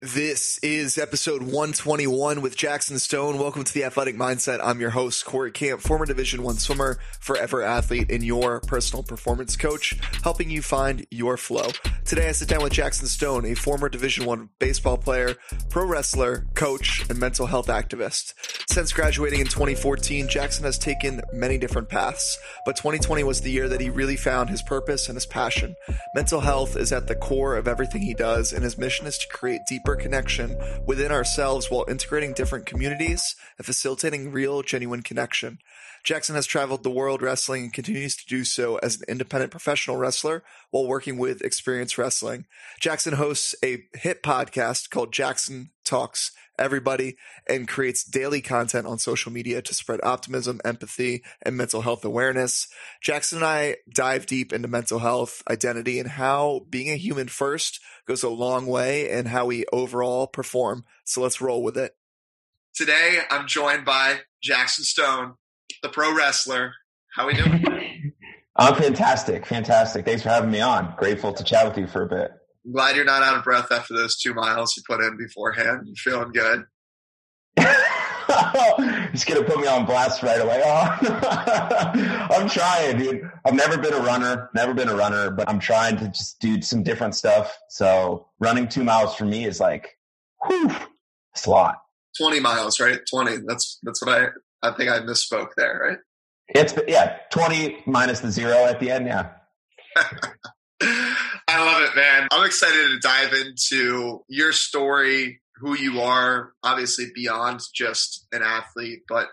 This is episode 121 with Jackson Stone. Welcome to the Athletic Mindset. I'm your host, Corey Camp, former Division One swimmer, forever athlete, and your personal performance coach, helping you find your flow. Today, I sit down with Jackson Stone, a former Division One baseball player, pro wrestler, coach, and mental health activist. Since graduating in 2014, Jackson has taken many different paths, but 2020 was the year that he really found his purpose and his passion. Mental health is at the core of everything he does, and his mission is to create deeper connection within ourselves while integrating different communities and facilitating real, genuine connection. Jackson has traveled the world wrestling and continues to do so as an independent professional wrestler while working with Experience Wrestling. Jackson hosts a hit podcast called Jackson Talks Everybody and creates daily content on social media to spread optimism, empathy, and mental health awareness. Jackson and I dive deep into mental health, identity, and how being a human first goes a long way and how we overall perform. So let's roll with it. Today, I'm joined by Jackson Stone, the pro wrestler. How we doing? I'm fantastic. Fantastic. Thanks for having me on. Grateful to chat with you for a bit. I'm glad you're not out of breath after those two miles you put in beforehand. You're feeling good? He's gonna put me on blast right away. Oh. I'm trying, dude. I've never been a runner, never been a runner, but I'm trying to just do some different stuff. So running two miles for me is like, whew, it's a lot. Twenty miles, right? Twenty. That's that's what I I think I misspoke there, right? It's yeah, twenty minus the zero at the end. Yeah. I love it, man. I'm excited to dive into your story, who you are, obviously beyond just an athlete, but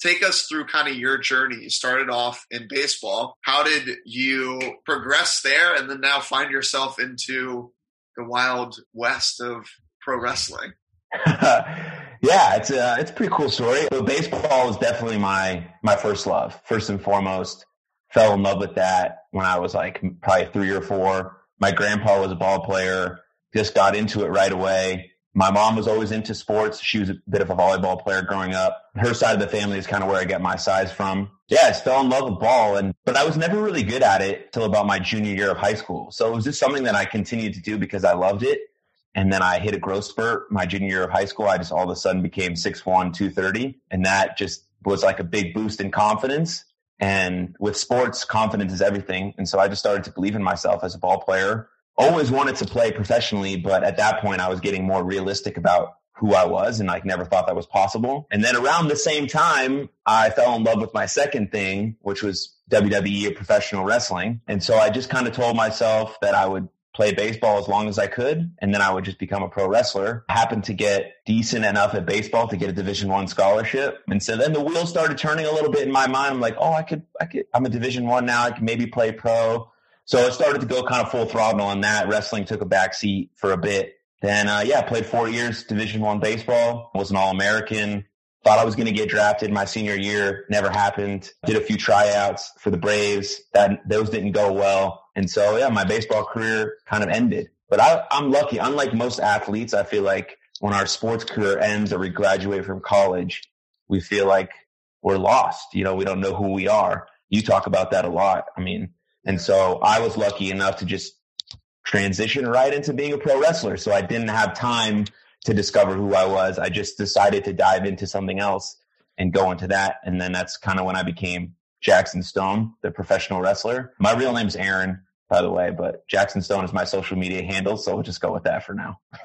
take us through kind of your journey. You started off in baseball. How did you progress there and then now find yourself into the wild west of pro wrestling? yeah, it's a it's a pretty cool story. But baseball was definitely my my first love, first and foremost. Fell in love with that when I was like probably three or four. My grandpa was a ball player. Just got into it right away my mom was always into sports. She was a bit of a volleyball player growing up. Her side of the family is kind of where I get my size from. Yeah, I fell in love with ball and, but I was never really good at it till about my junior year of high school. So it was just something that I continued to do because I loved it. And then I hit a growth spurt my junior year of high school. I just all of a sudden became 6'1, 230. And that just was like a big boost in confidence. And with sports, confidence is everything. And so I just started to believe in myself as a ball player always wanted to play professionally, but at that point I was getting more realistic about who I was and like never thought that was possible. And then around the same time, I fell in love with my second thing, which was WWE or professional wrestling. And so I just kind of told myself that I would play baseball as long as I could, and then I would just become a pro wrestler. Happened to get decent enough at baseball to get a Division One scholarship, and so then the wheels started turning a little bit in my mind. I'm like, oh, I could, I could, I'm a Division One now. I can maybe play pro. So I started to go kind of full throttle on that. Wrestling took a back seat for a bit. Then, uh, yeah, played four years Division One baseball. Was an All American. Thought I was going to get drafted my senior year. Never happened. Did a few tryouts for the Braves. That those didn't go well. And so, yeah, my baseball career kind of ended. But I, I'm lucky. Unlike most athletes, I feel like when our sports career ends or we graduate from college, we feel like we're lost. You know, we don't know who we are. You talk about that a lot. I mean, and so I was lucky enough to just transition right into being a pro wrestler. So I didn't have time to discover who I was. I just decided to dive into something else and go into that. And then that's kind of when I became Jackson Stone, the professional wrestler. My real name's Aaron, by the way, but Jackson Stone is my social media handle. So we'll just go with that for now.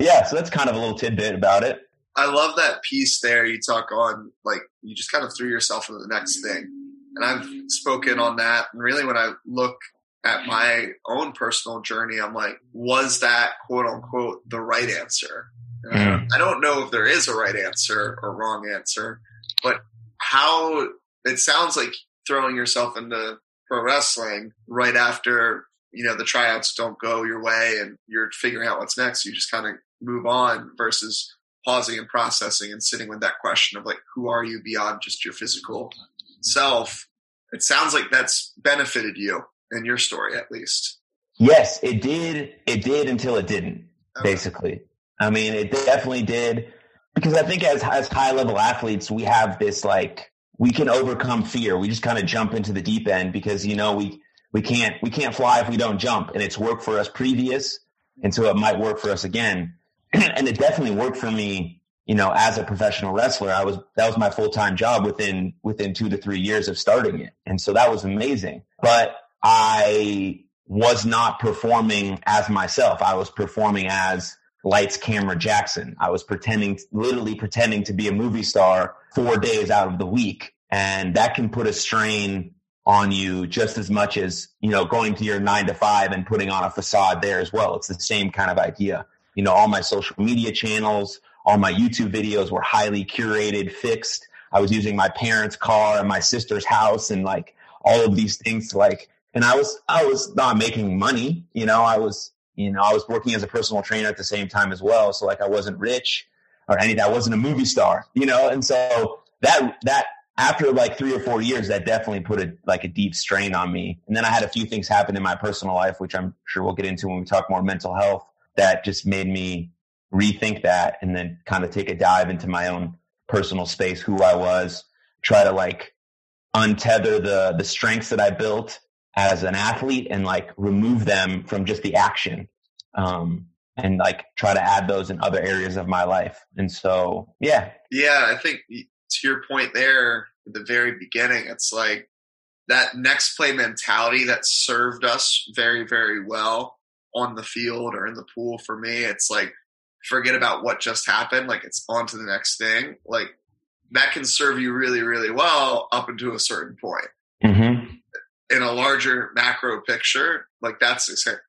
yeah. So that's kind of a little tidbit about it. I love that piece there. You talk on like you just kind of threw yourself into the next thing and I've spoken on that. And really, when I look at my own personal journey, I'm like, was that quote unquote the right answer? Mm. I don't know if there is a right answer or wrong answer, but how it sounds like throwing yourself into pro wrestling right after you know the tryouts don't go your way and you're figuring out what's next. You just kind of move on versus pausing and processing and sitting with that question of like, who are you beyond just your physical self, it sounds like that's benefited you in your story at least. Yes, it did. It did until it didn't, okay. basically. I mean, it definitely did because I think as, as high level athletes, we have this like, we can overcome fear. We just kind of jump into the deep end because, you know, we, we can't, we can't fly if we don't jump and it's worked for us previous. And so it might work for us again. and it definitely worked for me you know, as a professional wrestler, I was, that was my full time job within, within two to three years of starting it. And so that was amazing. But I was not performing as myself. I was performing as lights, camera, Jackson. I was pretending, literally pretending to be a movie star four days out of the week. And that can put a strain on you just as much as, you know, going to your nine to five and putting on a facade there as well. It's the same kind of idea. You know, all my social media channels, all my YouTube videos were highly curated, fixed. I was using my parents' car and my sister's house and like all of these things to like, and I was, I was not making money. You know, I was, you know, I was working as a personal trainer at the same time as well. So like I wasn't rich or anything. I wasn't a movie star, you know? And so that, that after like three or four years, that definitely put a, like a deep strain on me. And then I had a few things happen in my personal life, which I'm sure we'll get into when we talk more mental health that just made me rethink that and then kind of take a dive into my own personal space, who I was, try to like untether the the strengths that I built as an athlete and like remove them from just the action. Um, and like try to add those in other areas of my life. And so, yeah. Yeah, I think to your point there at the very beginning, it's like that next play mentality that served us very, very well on the field or in the pool for me. It's like forget about what just happened. Like it's on to the next thing. Like that can serve you really, really well up until a certain point. Mm-hmm. In a larger macro picture, like that's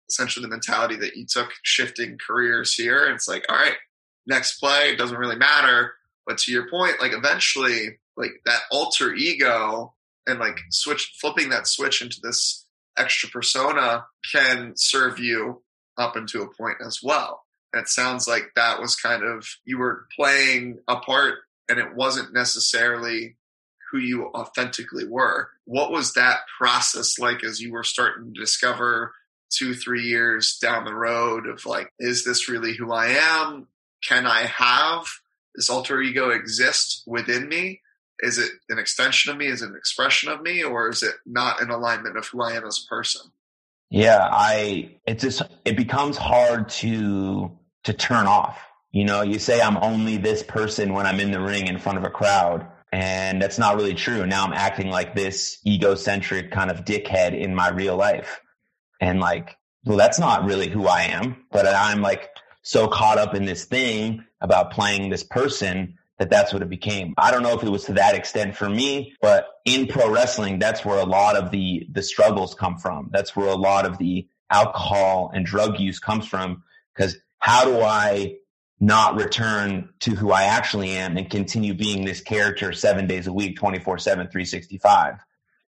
essentially the mentality that you took shifting careers here. And it's like, all right, next play doesn't really matter. But to your point, like eventually, like that alter ego and like switch, flipping that switch into this extra persona can serve you up into a point as well. It sounds like that was kind of, you were playing a part and it wasn't necessarily who you authentically were. What was that process like as you were starting to discover two, three years down the road of like, is this really who I am? Can I have this alter ego exist within me? Is it an extension of me? Is it an expression of me? Or is it not an alignment of who I am as a person? Yeah, I, it just, it becomes hard to to turn off. You know, you say I'm only this person when I'm in the ring in front of a crowd. And that's not really true. Now I'm acting like this egocentric kind of dickhead in my real life. And like, well, that's not really who I am, but I'm like so caught up in this thing about playing this person that that's what it became. I don't know if it was to that extent for me, but in pro wrestling, that's where a lot of the, the struggles come from. That's where a lot of the alcohol and drug use comes from. Cause how do I not return to who I actually am and continue being this character seven days a week, 24 7, 365?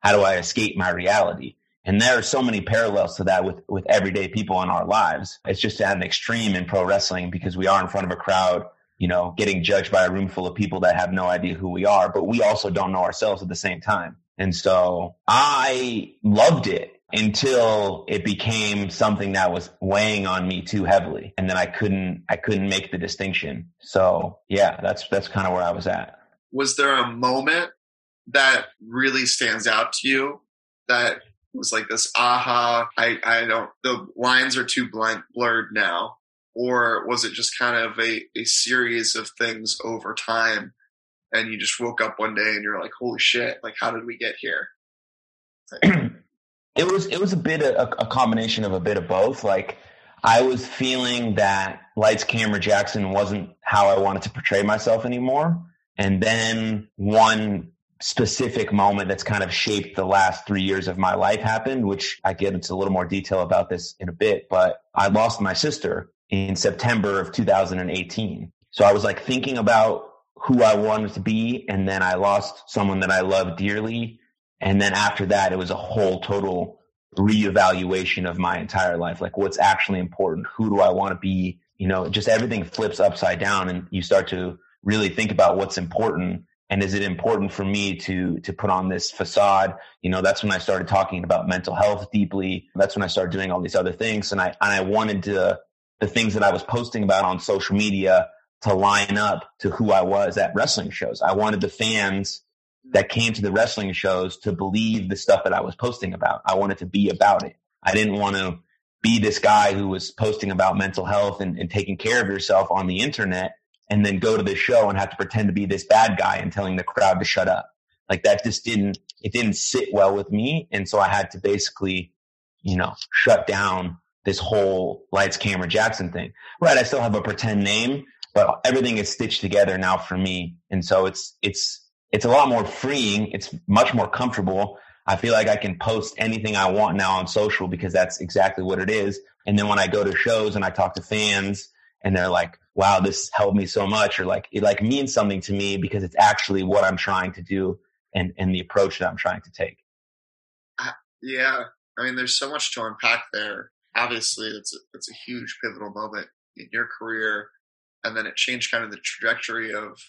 How do I escape my reality? And there are so many parallels to that with, with everyday people in our lives. It's just at an extreme in pro wrestling because we are in front of a crowd, you know, getting judged by a room full of people that have no idea who we are, but we also don't know ourselves at the same time. And so I loved it until it became something that was weighing on me too heavily. And then i couldn't i couldn't make the distinction. So yeah that's that's kind of where i was at. Was there a moment that really stands out to you that was like this aha i i don't the lines are too blind, blurred now? Or was it just kind of a, a series of things over time and you just woke up one day and you're like holy shit like how did we get here It was it was a bit of a, a combination of a bit of both. Like I was feeling that Lights Camera Jackson wasn't how I wanted to portray myself anymore. And then one specific moment that's kind of shaped the last three years of my life happened, which I get into a little more detail about this in a bit. But I lost my sister in September of 2018. So I was like thinking about who I wanted to be. And then I lost someone that I loved dearly and then after that, it was a whole total reevaluation of my entire life. Like what's actually important? Who do I want to be? You know, just everything flips upside down and you start to really think about what's important. And is it important for me to, to put on this facade? You know, that's when I started talking about mental health deeply. That's when I started doing all these other things. And I, and I wanted to, the things that I was posting about on social media to line up to who I was at wrestling shows. I wanted the fans that came to the wrestling shows to believe the stuff that I was posting about. I wanted to be about it. I didn't want to be this guy who was posting about mental health and, and taking care of yourself on the internet and then go to the show and have to pretend to be this bad guy and telling the crowd to shut up. Like that just didn't, it didn't sit well with me. And so I had to basically, you know, shut down this whole lights, camera, Jackson thing. Right. I still have a pretend name, but everything is stitched together now for me. And so it's, it's, it's a lot more freeing. It's much more comfortable. I feel like I can post anything I want now on social because that's exactly what it is. And then when I go to shows and I talk to fans and they're like, wow, this helped me so much or like, it like means something to me because it's actually what I'm trying to do and, and the approach that I'm trying to take. Yeah. I mean, there's so much to unpack there. Obviously, it's a, it's a huge pivotal moment in your career. And then it changed kind of the trajectory of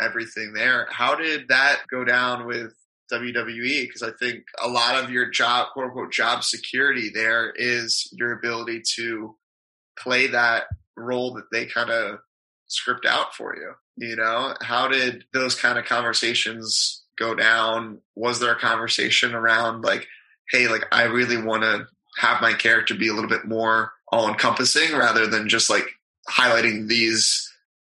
everything there. How did that go down with WWE? Because I think a lot of your job, quote unquote, job security there is your ability to play that role that they kind of script out for you. You know, how did those kind of conversations go down? Was there a conversation around like, hey, like I really want to have my character be a little bit more all encompassing rather than just like highlighting these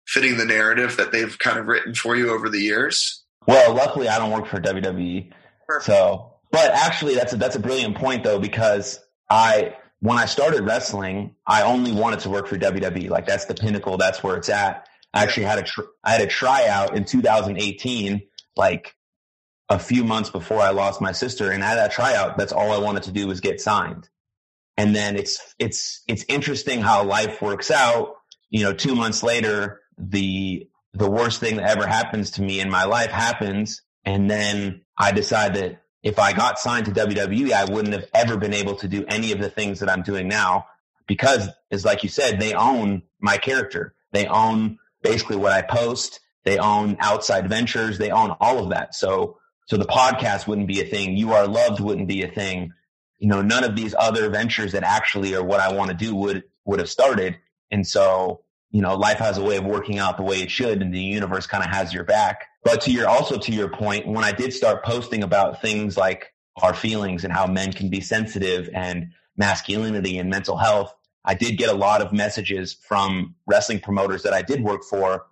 fitting the narrative that they've kind of written for you over the years? Well, luckily I don't work for WWE. Perfect. So, but actually that's a, that's a brilliant point though, because I, when I started wrestling, I only wanted to work for WWE. Like that's the pinnacle. That's where it's at. I actually had a, tr- I had a tryout in 2018, like a few months before I lost my sister. And at that tryout, that's all I wanted to do was get signed. And then it's, it's, it's interesting how life works out. You know, two months later, the, the worst thing that ever happens to me in my life happens. And then I decide that if I got signed to WWE, I wouldn't have ever been able to do any of the things that I'm doing now because, as like you said, they own my character. They own basically what I post. They own outside ventures. They own all of that. So, so the podcast wouldn't be a thing. You are loved wouldn't be a thing. You know, none of these other ventures that actually are what I want to do would, would have started. And so you know, life has a way of working out the way it should and the universe kind of has your back. But to your, also to your point, when I did start posting about things like our feelings and how men can be sensitive and masculinity and mental health, I did get a lot of messages from wrestling promoters that I did work for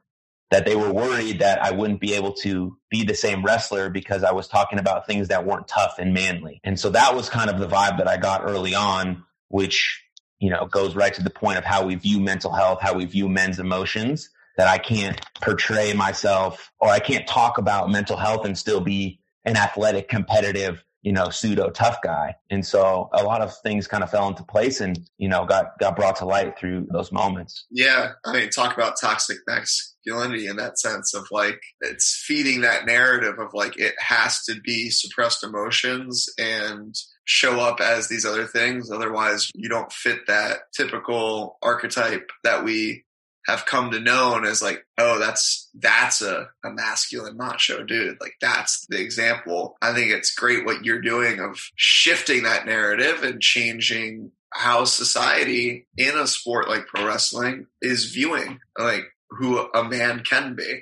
that they were worried that I wouldn't be able to be the same wrestler because I was talking about things that weren't tough and manly. And so that was kind of the vibe that I got early on, which you know, goes right to the point of how we view mental health, how we view men's emotions, that I can't portray myself or I can't talk about mental health and still be an athletic, competitive, you know, pseudo tough guy. And so a lot of things kind of fell into place and, you know, got, got brought to light through those moments. Yeah. I mean, talk about toxic masculinity in that sense of like, it's feeding that narrative of like, it has to be suppressed emotions and, show up as these other things. Otherwise, you don't fit that typical archetype that we have come to know as like, oh, that's that's a, a masculine macho dude. Like that's the example. I think it's great what you're doing of shifting that narrative and changing how society in a sport like pro wrestling is viewing like who a man can be.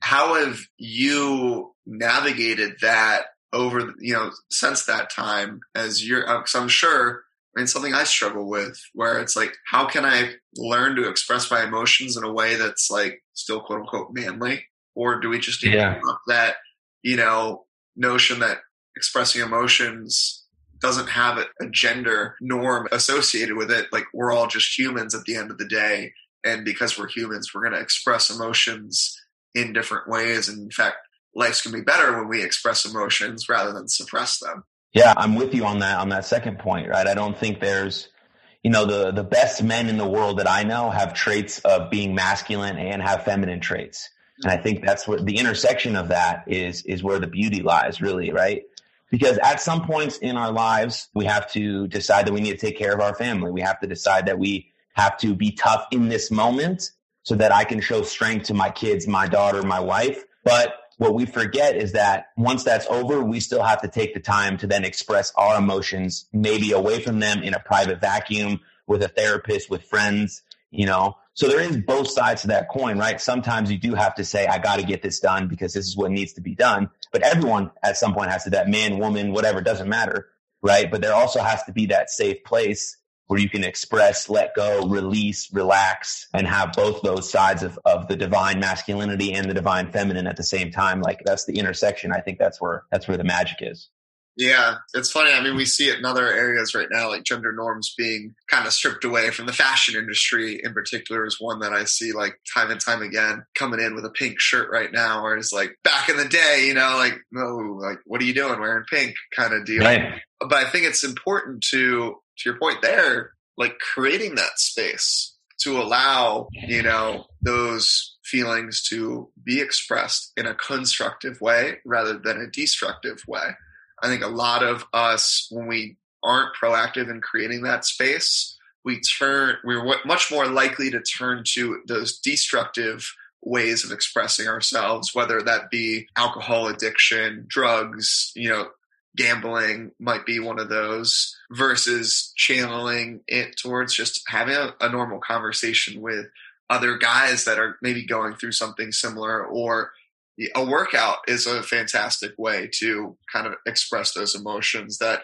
How have you navigated that over you know since that time as you're uh, because i'm sure I mean, something I struggle with where it's like, how can I learn to express my emotions in a way that's like still quote unquote manly? Or do we just need yeah. that, you know, notion that expressing emotions doesn't have a gender norm associated with it? Like we're all just humans at the end of the day. And because we're humans, we're going to express emotions in different ways. And in fact, life's going to be better when we express emotions rather than suppress them. Yeah, I'm with you on that on that second point, right? I don't think there's you know the the best men in the world that I know have traits of being masculine and have feminine traits. And I think that's what the intersection of that is is where the beauty lies really, right? Because at some points in our lives, we have to decide that we need to take care of our family. We have to decide that we have to be tough in this moment so that I can show strength to my kids, my daughter, my wife. But what we forget is that once that's over, we still have to take the time to then express our emotions, maybe away from them in a private vacuum with a therapist, with friends, you know. So there is both sides to that coin, right? Sometimes you do have to say, I got to get this done because this is what needs to be done. But everyone at some point has to, that man, woman, whatever, doesn't matter, right? But there also has to be that safe place where you can express, let go, release, relax, and have both those sides of, of the divine masculinity and the divine feminine at the same time. Like that's the intersection. I think that's where that's where the magic is. Yeah, it's funny. I mean, we see it in other areas right now, like gender norms being kind of stripped away from the fashion industry in particular is one that I see like time and time again coming in with a pink shirt right now, or whereas like back in the day, you know, like, no, like, what are you doing wearing pink kind of deal. Right. But I think it's important to, to your point there, like creating that space to allow, you know, those feelings to be expressed in a constructive way rather than a destructive way. I think a lot of us, when we aren't proactive in creating that space, we turn, we're much more likely to turn to those destructive ways of expressing ourselves, whether that be alcohol addiction, drugs, you know, gambling might be one of those versus channeling it towards just having a, a normal conversation with other guys that are maybe going through something similar or a workout is a fantastic way to kind of express those emotions that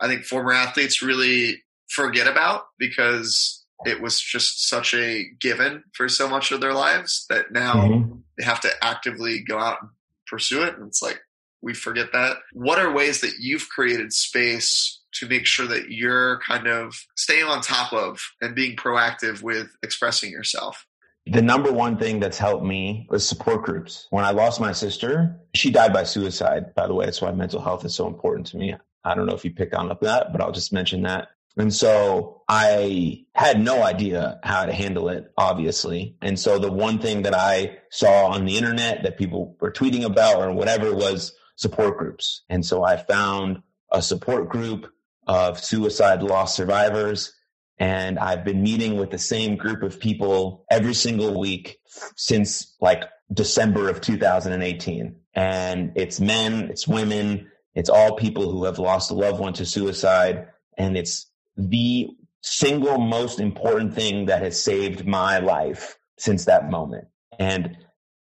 I think former athletes really forget about because it was just such a given for so much of their lives that now mm-hmm. they have to actively go out and pursue it. And it's like, we forget that. What are ways that you've created space to make sure that you're kind of staying on top of and being proactive with expressing yourself? The number one thing that's helped me was support groups. When I lost my sister, she died by suicide, by the way. That's why mental health is so important to me. I don't know if you picked on up that, but I'll just mention that. And so I had no idea how to handle it, obviously. And so the one thing that I saw on the internet that people were tweeting about or whatever was support groups. And so I found a support group of suicide loss survivors and I've been meeting with the same group of people every single week since like December of 2018. And it's men, it's women, it's all people who have lost a loved one to suicide. And it's the single most important thing that has saved my life since that moment. And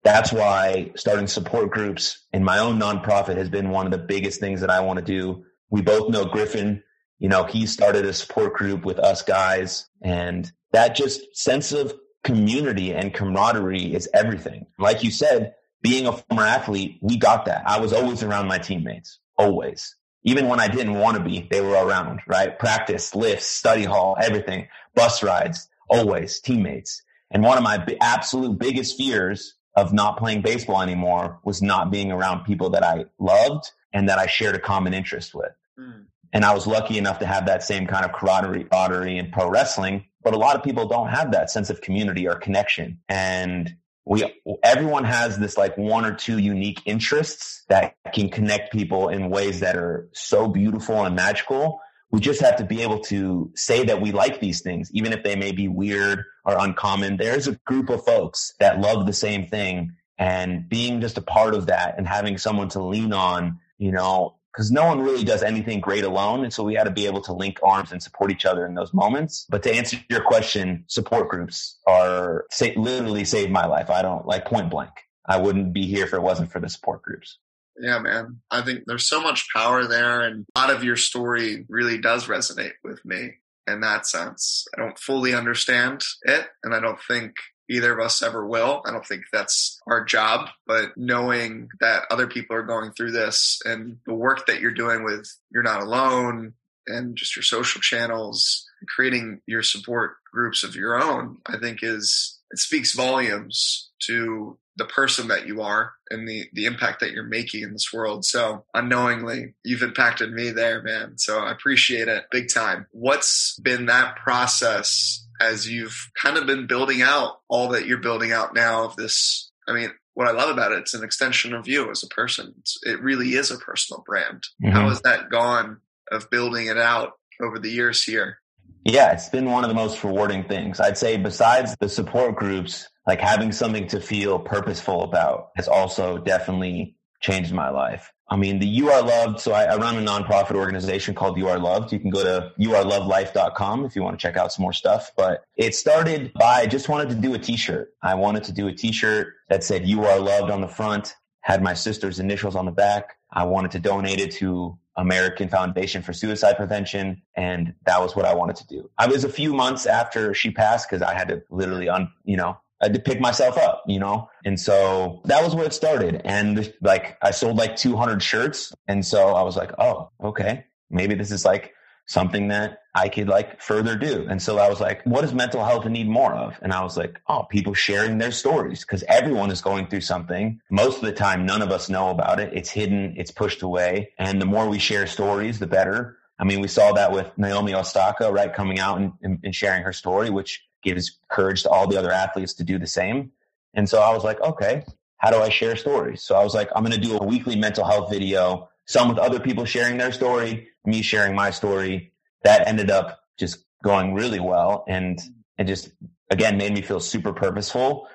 that's why starting support groups in my own nonprofit has been one of the biggest things that I want to do. We both know Griffin you know, he started a support group with us guys and that just sense of community and camaraderie is everything. Like you said, being a former athlete, we got that. I was always around my teammates, always. Even when I didn't want to be, they were around, right? Practice, lifts, study hall, everything, bus rides, always teammates. And one of my absolute biggest fears of not playing baseball anymore was not being around people that I loved and that I shared a common interest with. Mm. And I was lucky enough to have that same kind of camaraderie, in pro wrestling. But a lot of people don't have that sense of community or connection. And we, everyone has this like one or two unique interests that can connect people in ways that are so beautiful and magical. We just have to be able to say that we like these things, even if they may be weird or uncommon. There's a group of folks that love the same thing and being just a part of that and having someone to lean on, you know, because no one really does anything great alone. And so we had to be able to link arms and support each other in those moments. But to answer your question, support groups are say, literally saved my life. I don't like point blank. I wouldn't be here if it wasn't for the support groups. Yeah, man. I think there's so much power there. And a lot of your story really does resonate with me in that sense. I don't fully understand it. And I don't think either of us ever will. I don't think that's our job, but knowing that other people are going through this and the work that you're doing with You're Not Alone and just your social channels, creating your support groups of your own, I think is, it speaks volumes to the person that you are and the, the impact that you're making in this world. So unknowingly, you've impacted me there, man. So I appreciate it big time. What's been that process as you've kind of been building out all that you're building out now of this. I mean, what I love about it, it's an extension of you as a person. It's, it really is a personal brand. Mm-hmm. How has that gone of building it out over the years here? Yeah, it's been one of the most rewarding things. I'd say besides the support groups, like having something to feel purposeful about has also definitely changed my life. I mean, the You Are Loved. So I, I, run a nonprofit organization called You Are Loved. You can go to youarelovelife.com if you want to check out some more stuff. But it started by I just wanted to do a t-shirt. I wanted to do a t-shirt that said You Are Loved on the front had my sister's initials on the back. I wanted to donate it to American Foundation for Suicide Prevention. And that was what I wanted to do. I was a few months after she passed because I had to literally, un, you know, I had to pick myself up, you know? And so that was where it started. And like I sold like 200 shirts. And so I was like, oh, okay, maybe this is like something that I could like further do. And so I was like, what does mental health need more of? And I was like, oh, people sharing their stories because everyone is going through something. Most of the time, none of us know about it. It's hidden, it's pushed away. And the more we share stories, the better. I mean, we saw that with Naomi Osaka, right? Coming out and, and, and sharing her story, which gives courage to all the other athletes to do the same. And so I was like, okay, how do I share stories? So I was like, I'm going to do a weekly mental health video, some with other people sharing their story, me sharing my story. That ended up just going really well. And it just, again, made me feel super purposeful.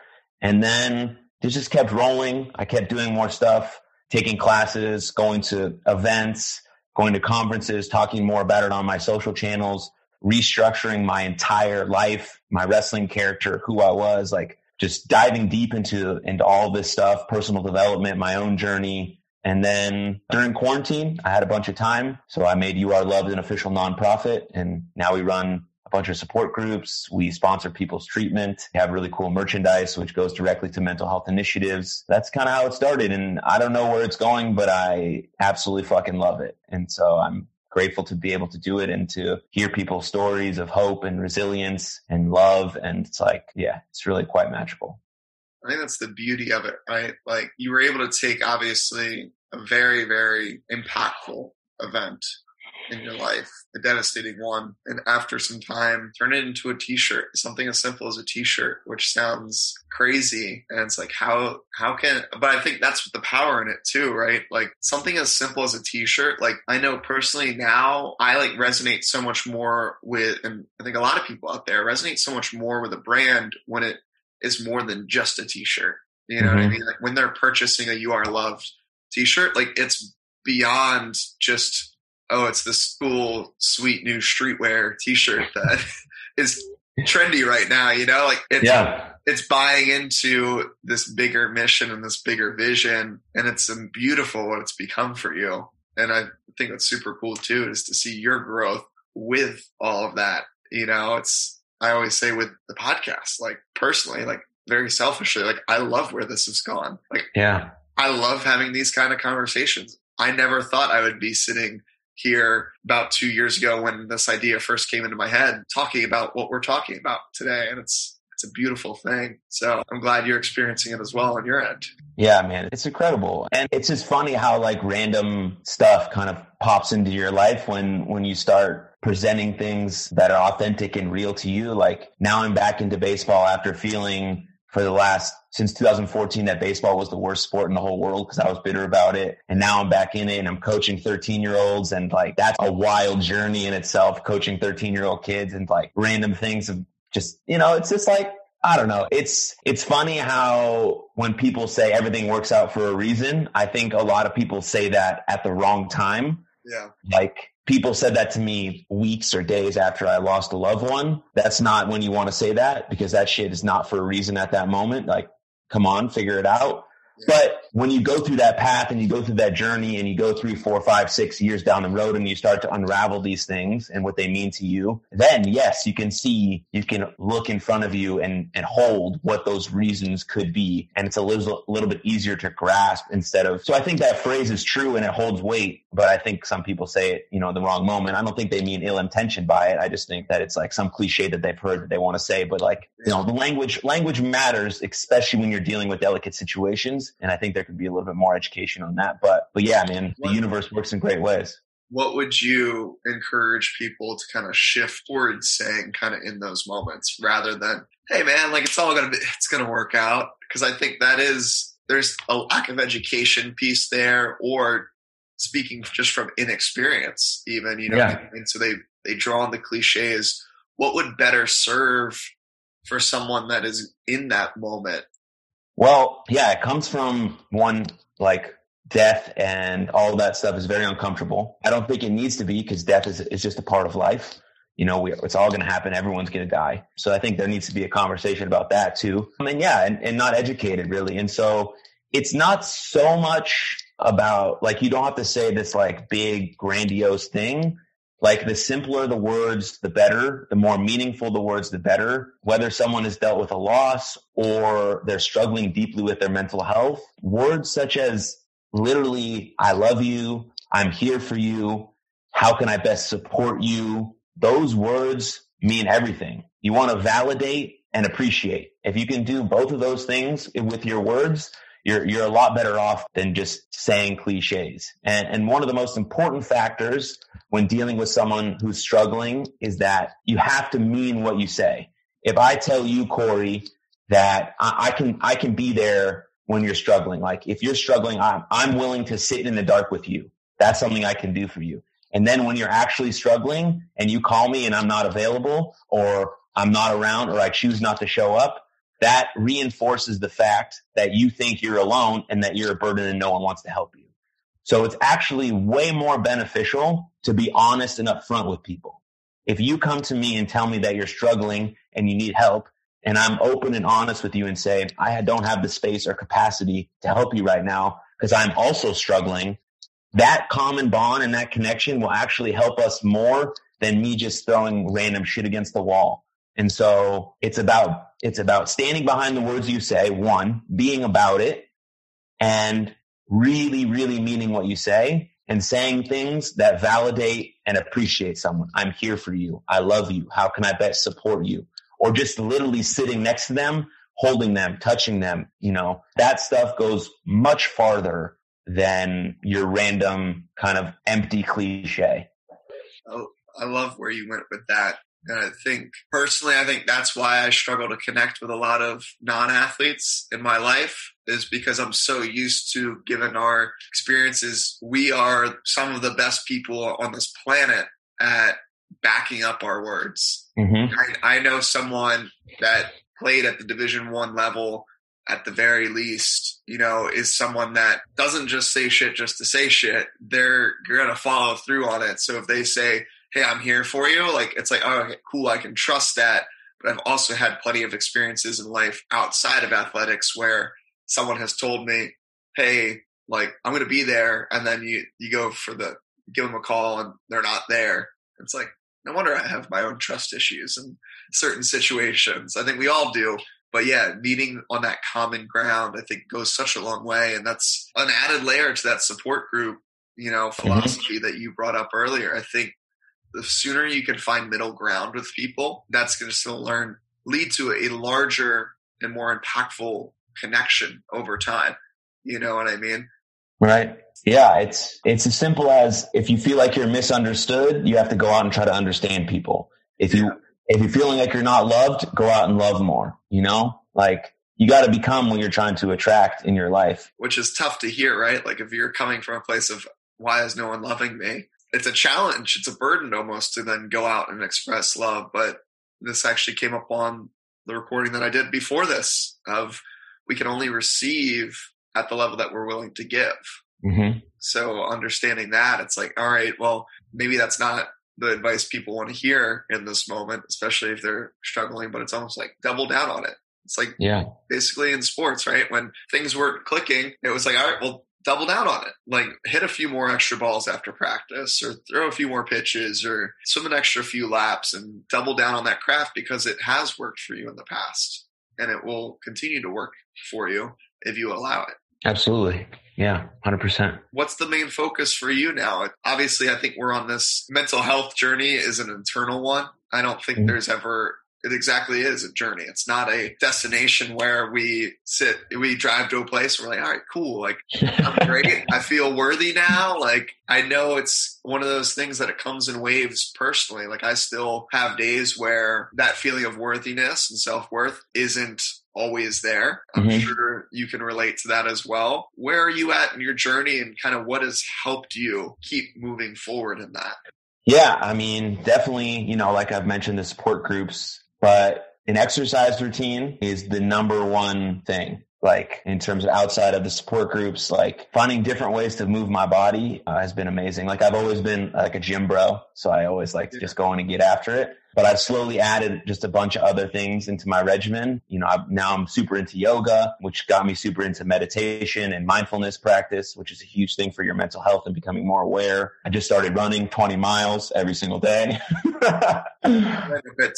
And then it just kept rolling. I kept doing more stuff, taking classes, going to events, going to conferences, talking more about it on my social channels, restructuring my entire life, my wrestling character, who I was, like just diving deep into into all this stuff, personal development, my own journey. And then during quarantine, I had a bunch of time. So I made You Are Loved an official nonprofit. And now we run a bunch of support groups. We sponsor people's treatment. We have really cool merchandise, which goes directly to mental health initiatives. That's kind of how it started. And I don't know where it's going, but I absolutely fucking love it. And so I'm grateful to be able to do it and to hear people's stories of hope and resilience and love. And it's like, yeah, it's really quite magical. I think that's the beauty of it, right? Like you were able to take obviously a very, very impactful event in your life, a devastating one, and after some time, turn it into a t-shirt, something as simple as a t-shirt, which sounds crazy. And it's like, how, how can, but I think that's the power in it too, right? Like something as simple as a t-shirt. Like I know personally now I like resonate so much more with, and I think a lot of people out there resonate so much more with a brand when it is more than just a t-shirt. You know mm-hmm. what I mm-hmm. mean? Like when they're purchasing a You Are Loved t-shirt, like it's beyond just oh, it's this cool, sweet new streetwear T-shirt that is trendy right now. You know, like it's yeah. it's buying into this bigger mission and this bigger vision, and it's beautiful what it's become for you. And I think what's super cool too is to see your growth with all of that. You know, it's I always say with the podcast, like personally, like very selfishly, like I love where this has gone. Like, yeah, I love having these kind of conversations. I never thought I would be sitting here about two years ago when this idea first came into my head, talking about what we're talking about today. And it's it's a beautiful thing. So I'm glad you're experiencing it as well on your end. Yeah, man, it's incredible. And it's just funny how like random stuff kind of pops into your life when when you start presenting things that are authentic and real to you. Like now I'm back into baseball after feeling for the last since 2014 that baseball was the worst sport in the whole world because I was bitter about it. And now I'm back in it and I'm coaching 13 year olds and like that's a wild journey in itself, coaching 13 year old kids and like random things of just, you know, it's just like, I don't know. It's, it's funny how when people say everything works out for a reason, I think a lot of people say that at the wrong time. Yeah. Like people said that to me weeks or days after I lost a loved one. That's not when you want to say that because that shit is not for a reason at that moment. Like, come on, figure it out. But when you go through that path and you go through that journey and you go three, four, five, six years down the road and you start to unravel these things and what they mean to you, then yes, you can see, you can look in front of you and, and hold what those reasons could be. And it's a little, a little bit easier to grasp instead of, so I think that phrase is true and it holds weight, but I think some people say it, you know, in the wrong moment. I don't think they mean ill intention by it. I just think that it's like some cliche that they've heard that they want to say, but like, you know, the language, language matters, especially when you're dealing with delicate situations and I think there could be a little bit more education on that. But but yeah, man, the universe works in great ways. What would you encourage people to kind of shift towards saying kind of in those moments rather than, hey man, like it's all gonna be it's gonna work out? Because I think that is there's a lack of education piece there or speaking just from inexperience even, you know, yeah. and so they they draw on the cliches. What would better serve for someone that is in that moment well, yeah, it comes from one like death and all that stuff is very uncomfortable. I don't think it needs to be because death is, is just a part of life. You know, we, it's all going to happen. Everyone's going to die. So I think there needs to be a conversation about that too. I mean, yeah, and, and not educated really. And so it's not so much about like you don't have to say this like big grandiose thing. Like the simpler the words the better. The more meaningful the words the better. Whether someone has dealt with a loss or they're struggling deeply with their mental health words such as literally i love you. I'm here for you. How can i best support you? Those words mean everything. You want to validate and appreciate. If you can do both of those things with your words you're you're a lot better off than just saying cliches. And and one of the most important factors when dealing with someone who's struggling is that you have to mean what you say. If I tell you, Corey, that I, I can I can be there when you're struggling. Like if you're struggling, I'm I'm willing to sit in the dark with you. That's something I can do for you. And then when you're actually struggling and you call me and I'm not available or I'm not around or I choose not to show up, that reinforces the fact that you think you're alone and that you're a burden and no one wants to help you. So it's actually way more beneficial to be honest and upfront with people. If you come to me and tell me that you're struggling and you need help, and I'm open and honest with you and say, I don't have the space or capacity to help you right now because I'm also struggling, that common bond and that connection will actually help us more than me just throwing random shit against the wall. And so it's about, it's about standing behind the words you say, one, being about it and really, really meaning what you say and saying things that validate and appreciate someone. I'm here for you. I love you. How can I best support you? Or just literally sitting next to them, holding them, touching them. You know, that stuff goes much farther than your random kind of empty cliche. Oh, I love where you went with that. And I think personally, I think that's why I struggle to connect with a lot of non athletes in my life is because I'm so used to, given our experiences, we are some of the best people on this planet at backing up our words. Mm-hmm. I, I know someone that played at the division one level at the very least, you know, is someone that doesn't just say shit just to say shit. They're, you're going to follow through on it. So if they say, hey, I'm here for you, like it's like, oh, okay, cool, I can trust that. But I've also had plenty of experiences in life outside of athletics where someone has told me, hey, like I'm going to be there, and then you you go for the give them a call and they're not there. It's like no wonder I have my own trust issues in certain situations. I think we all do. But yeah, meeting on that common ground, I think goes such a long way. And that's an added layer to that support group, you know, mm-hmm. philosophy mm-hmm. that you brought up earlier. I think the sooner you can find middle ground with people, that's going to still learn lead to a larger and more impactful connection over time. You know what I mean? Right. Yeah, it's it's as simple as if you feel like you're misunderstood, you have to go out and try to understand people. If you if you're feeling like you're not loved, go out and love more. You know, like you got to become what you're trying to attract in your life. Which is tough to hear, right? Like if you're coming from a place of why is no one loving me? It's a challenge. It's a burden almost to then go out and express love. But this actually came up on the recording that I did before this of we can only receive at the level that we're willing to give. Mm-hmm. So understanding that, it's like, all right, well, maybe that's not the advice people want to hear in this moment, especially if they're struggling, but it's almost like double down on it. It's like, yeah, basically in sports, right? When things weren't clicking, it was like, all right, well, double down on it. Like hit a few more extra balls after practice or throw a few more pitches or swim an extra few laps and double down on that craft because it has worked for you in the past and it will continue to work for you if you allow it. Absolutely. Yeah, 100%. What's the main focus for you now? Obviously, I think we're on this mental health journey is an internal one. I don't think mm-hmm. there's ever it exactly is a journey. It's not a destination where we sit, we drive to a place and we're like, all right, cool. Like, I'm great. I feel worthy now. Like, I know it's one of those things that it comes in waves personally. Like, I still have days where that feeling of worthiness and self worth isn't always there. I'm mm-hmm. sure you can relate to that as well. Where are you at in your journey and kind of what has helped you keep moving forward in that? Yeah, I mean, definitely, you know, like I've mentioned, the support groups but an exercise routine is the number one thing like in terms of outside of the support groups like finding different ways to move my body uh, has been amazing. Like i've always been like a gym bro so i always like to just go in and get after it but I've slowly added just a bunch of other things into my regimen. You know, I've, now I'm super into yoga, which got me super into meditation and mindfulness practice, which is a huge thing for your mental health and becoming more aware. I just started running 20 miles every single day. At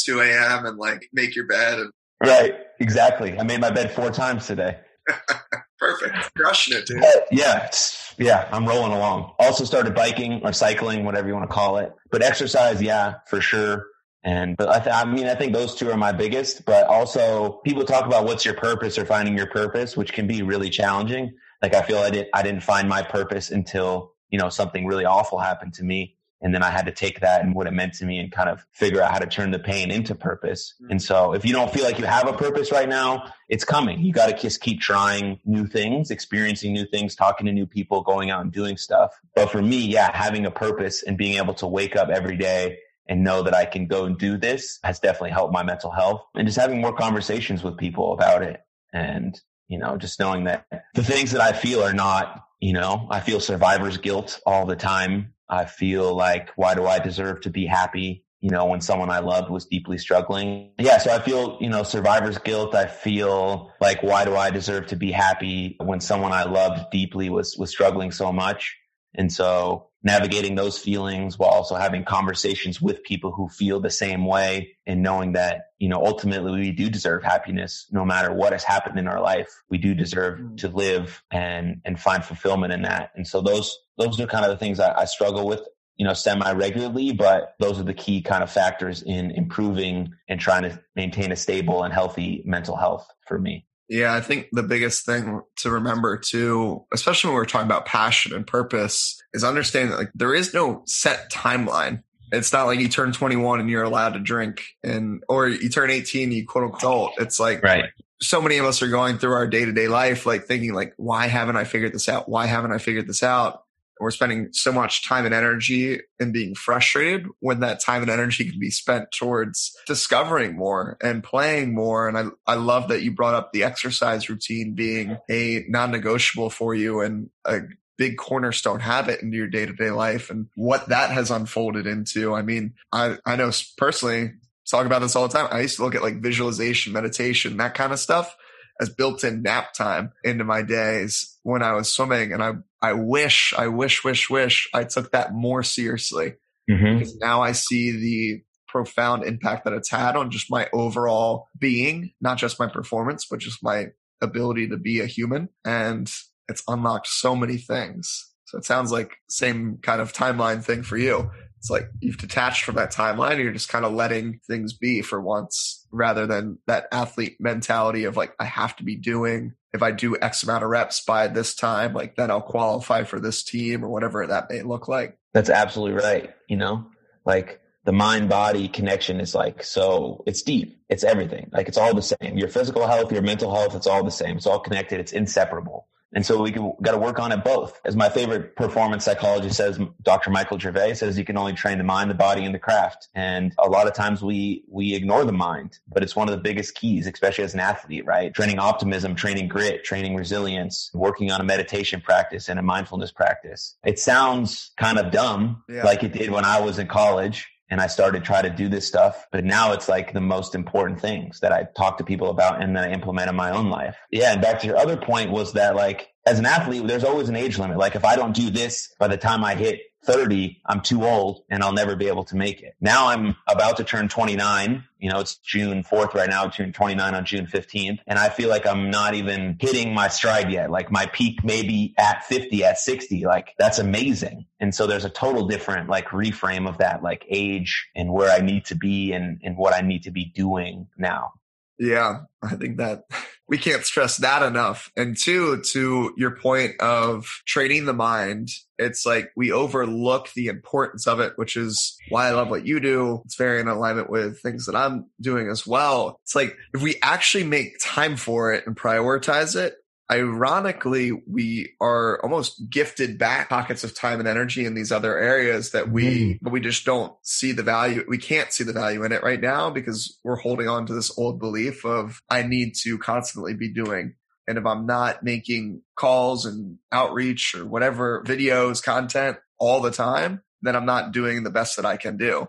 2 a.m. and like make your bed. And- right. Exactly. I made my bed four times today. Perfect. Crushing it, dude. Yeah. Yeah. I'm rolling along. Also started biking or cycling, whatever you want to call it. But exercise, yeah, for sure. And but I, th- I mean, I think those two are my biggest. But also, people talk about what's your purpose or finding your purpose, which can be really challenging. Like I feel I didn't I didn't find my purpose until you know something really awful happened to me, and then I had to take that and what it meant to me and kind of figure out how to turn the pain into purpose. Mm-hmm. And so, if you don't feel like you have a purpose right now, it's coming. You got to just keep trying new things, experiencing new things, talking to new people, going out and doing stuff. But for me, yeah, having a purpose and being able to wake up every day and know that I can go and do this has definitely helped my mental health and just having more conversations with people about it. And, you know, just knowing that the things that I feel are not, you know, I feel survivor's guilt all the time. I feel like, why do I deserve to be happy? You know, when someone I loved was deeply struggling. Yeah. So I feel, you know, survivor's guilt. I feel like, why do I deserve to be happy when someone I loved deeply was, was struggling so much? And so navigating those feelings while also having conversations with people who feel the same way and knowing that, you know, ultimately we do deserve happiness no matter what has happened in our life. We do deserve mm. to live and, and find fulfillment in that. And so those, those are kind of the things I, I struggle with you know, semi regularly, but those are the key kind of factors in improving and trying to maintain a stable and healthy mental health for me. Yeah, I think the biggest thing to remember too, especially when we're talking about passion and purpose, is understanding that like there is no set timeline. It's not like you turn 21 and you're allowed to drink and or you turn 18 you quote unquote adult. It's like right. so many of us are going through our day-to-day life like thinking like why haven't I figured this out? Why haven't I figured this out? We're spending so much time and energy and being frustrated when that time and energy can be spent towards discovering more and playing more. And I, I love that you brought up the exercise routine being a non-negotiable for you and a big cornerstone habit into your day to day life and what that has unfolded into. I mean, I, I know personally, talk about this all the time. I used to look at like visualization, meditation, that kind of stuff as built in nap time into my days when I was swimming. And I, I wish, I wish, wish, wish I took that more seriously mm-hmm. because now I see the profound impact that it's had on just my overall being, not just my performance, but just my ability to be a human. And it's unlocked so many things. So it sounds like same kind of timeline thing for you it's like you've detached from that timeline and you're just kind of letting things be for once rather than that athlete mentality of like, I have to be doing, if I do X amount of reps by this time, like then I'll qualify for this team or whatever that may look like. That's absolutely right. You know, like the mind body connection is like, so it's deep. It's everything. Like it's all the same. Your physical health, your mental health, it's all the same. It's all connected. It's inseparable. And so we got to work on it both. As my favorite performance psychologist says, Dr. Michael Gervais says, you can only train the mind, the body, and the craft. And a lot of times we, we ignore the mind, but it's one of the biggest keys, especially as an athlete, right? Training optimism, training grit, training resilience, working on a meditation practice and a mindfulness practice. It sounds kind of dumb, yeah. like it did when I was in college and I started try to do this stuff. But now it's like the most important things that I talk to people about and then I implement in my own life. Yeah. And back to your other point was that like as an athlete, there's always an age limit. Like if I don't do this by the time I hit 30, I'm too old and I'll never be able to make it. Now I'm about to turn 29. You know, it's June 4th right now, turn 29 on June 15th. And I feel like I'm not even hitting my stride yet. Like my peak maybe at 50, at 60. Like that's amazing. And so there's a total different like reframe of that, like age and where I need to be and, and what I need to be doing now. Yeah, I think that we can't stress that enough. And two, to your point of training the mind, it's like we overlook the importance of it, which is why I love what you do. It's very in alignment with things that I'm doing as well. It's like if we actually make time for it and prioritize it, ironically, we are almost gifted back pockets of time and energy in these other areas that we, mm. we just don't see the value. We can't see the value in it right now because we're holding on to this old belief of I need to constantly be doing. And if I'm not making calls and outreach or whatever videos, content all the time, then I'm not doing the best that I can do.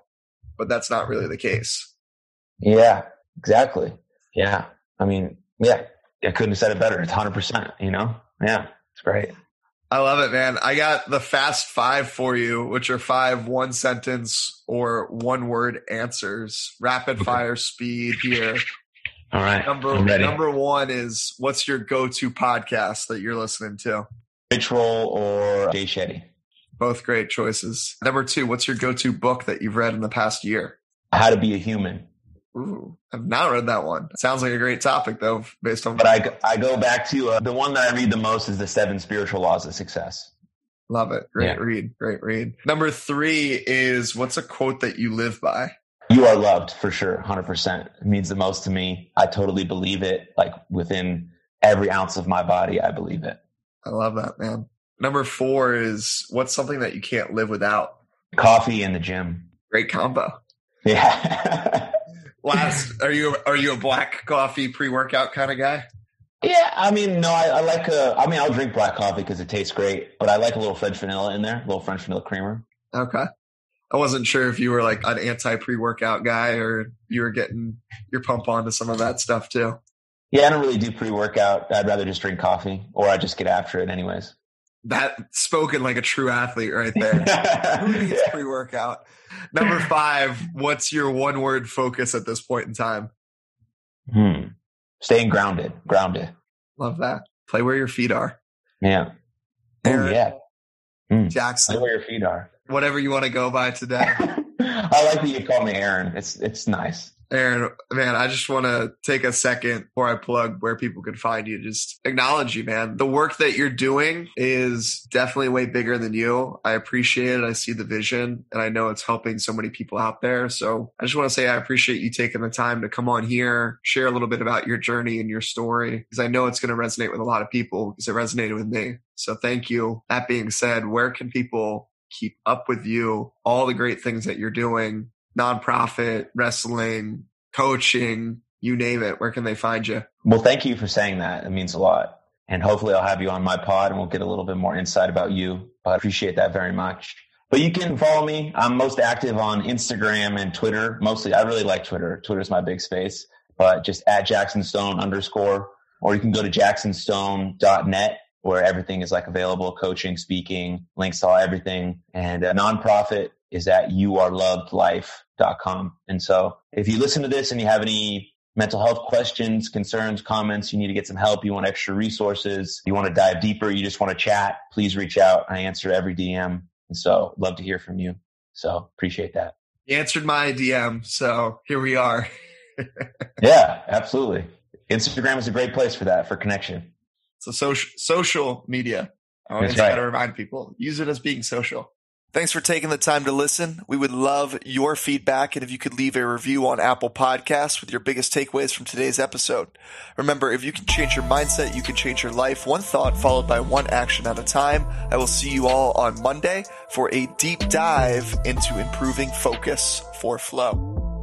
But that's not really the case. Yeah, exactly. Yeah. I mean, yeah, I couldn't have said it better. It's 100%, you know? Yeah, it's great. I love it, man. I got the fast five for you, which are five one sentence or one word answers, rapid fire speed here. All right. Number number one is what's your go to podcast that you're listening to? Rich Roll or Jay Shetty. Both great choices. Number two, what's your go to book that you've read in the past year? How to Be a Human. Ooh, I've not read that one. Sounds like a great topic though, based on. But I, I go back to uh, the one that I read the most is the Seven Spiritual Laws of Success. Love it. Great yeah. read. Great read. Number three is what's a quote that you live by? You are loved for sure. 100%. It means the most to me. I totally believe it. Like within every ounce of my body, I believe it. I love that, man. Number four is what's something that you can't live without? Coffee in the gym. Great combo. Yeah. Last, are you are you a black coffee pre workout kind of guy? Yeah, I mean, no, I, I like. A, I mean, I'll drink black coffee because it tastes great, but I like a little French vanilla in there, a little French vanilla creamer. Okay. I wasn't sure if you were like an anti pre workout guy or you were getting your pump onto some of that stuff too. Yeah, I don't really do pre workout. I'd rather just drink coffee or I just get after it anyways. That spoken like a true athlete right there. Who needs yeah. pre workout? Number five, what's your one word focus at this point in time? Hmm. Staying grounded. Grounded. Love that. Play where your feet are. Yeah. Oh, yeah. Mm. Jackson. Play where your feet are. Whatever you want to go by today. I like that you call me Aaron. It's it's nice. Aaron, man, I just want to take a second before I plug where people can find you. Just acknowledge you, man. The work that you're doing is definitely way bigger than you. I appreciate it. I see the vision and I know it's helping so many people out there. So I just want to say I appreciate you taking the time to come on here, share a little bit about your journey and your story, because I know it's going to resonate with a lot of people because it resonated with me. So thank you. That being said, where can people keep up with you, all the great things that you're doing, nonprofit, wrestling, coaching, you name it. Where can they find you? Well, thank you for saying that. It means a lot. And hopefully I'll have you on my pod and we'll get a little bit more insight about you. I appreciate that very much. But you can follow me. I'm most active on Instagram and Twitter. Mostly, I really like Twitter. Twitter's my big space, but just at Jackson Stone underscore, or you can go to jacksonstone.net where everything is like available, coaching, speaking, links to all everything. And a nonprofit is at youarelovedlife.com. And so if you listen to this and you have any mental health questions, concerns, comments, you need to get some help, you want extra resources, you want to dive deeper, you just want to chat, please reach out. I answer every DM. And so love to hear from you. So appreciate that. You answered my DM. So here we are. yeah, absolutely. Instagram is a great place for that, for connection. So social social media. I always right. got to remind people use it as being social. Thanks for taking the time to listen. We would love your feedback and if you could leave a review on Apple Podcasts with your biggest takeaways from today's episode. Remember, if you can change your mindset, you can change your life one thought followed by one action at a time. I will see you all on Monday for a deep dive into improving focus for flow.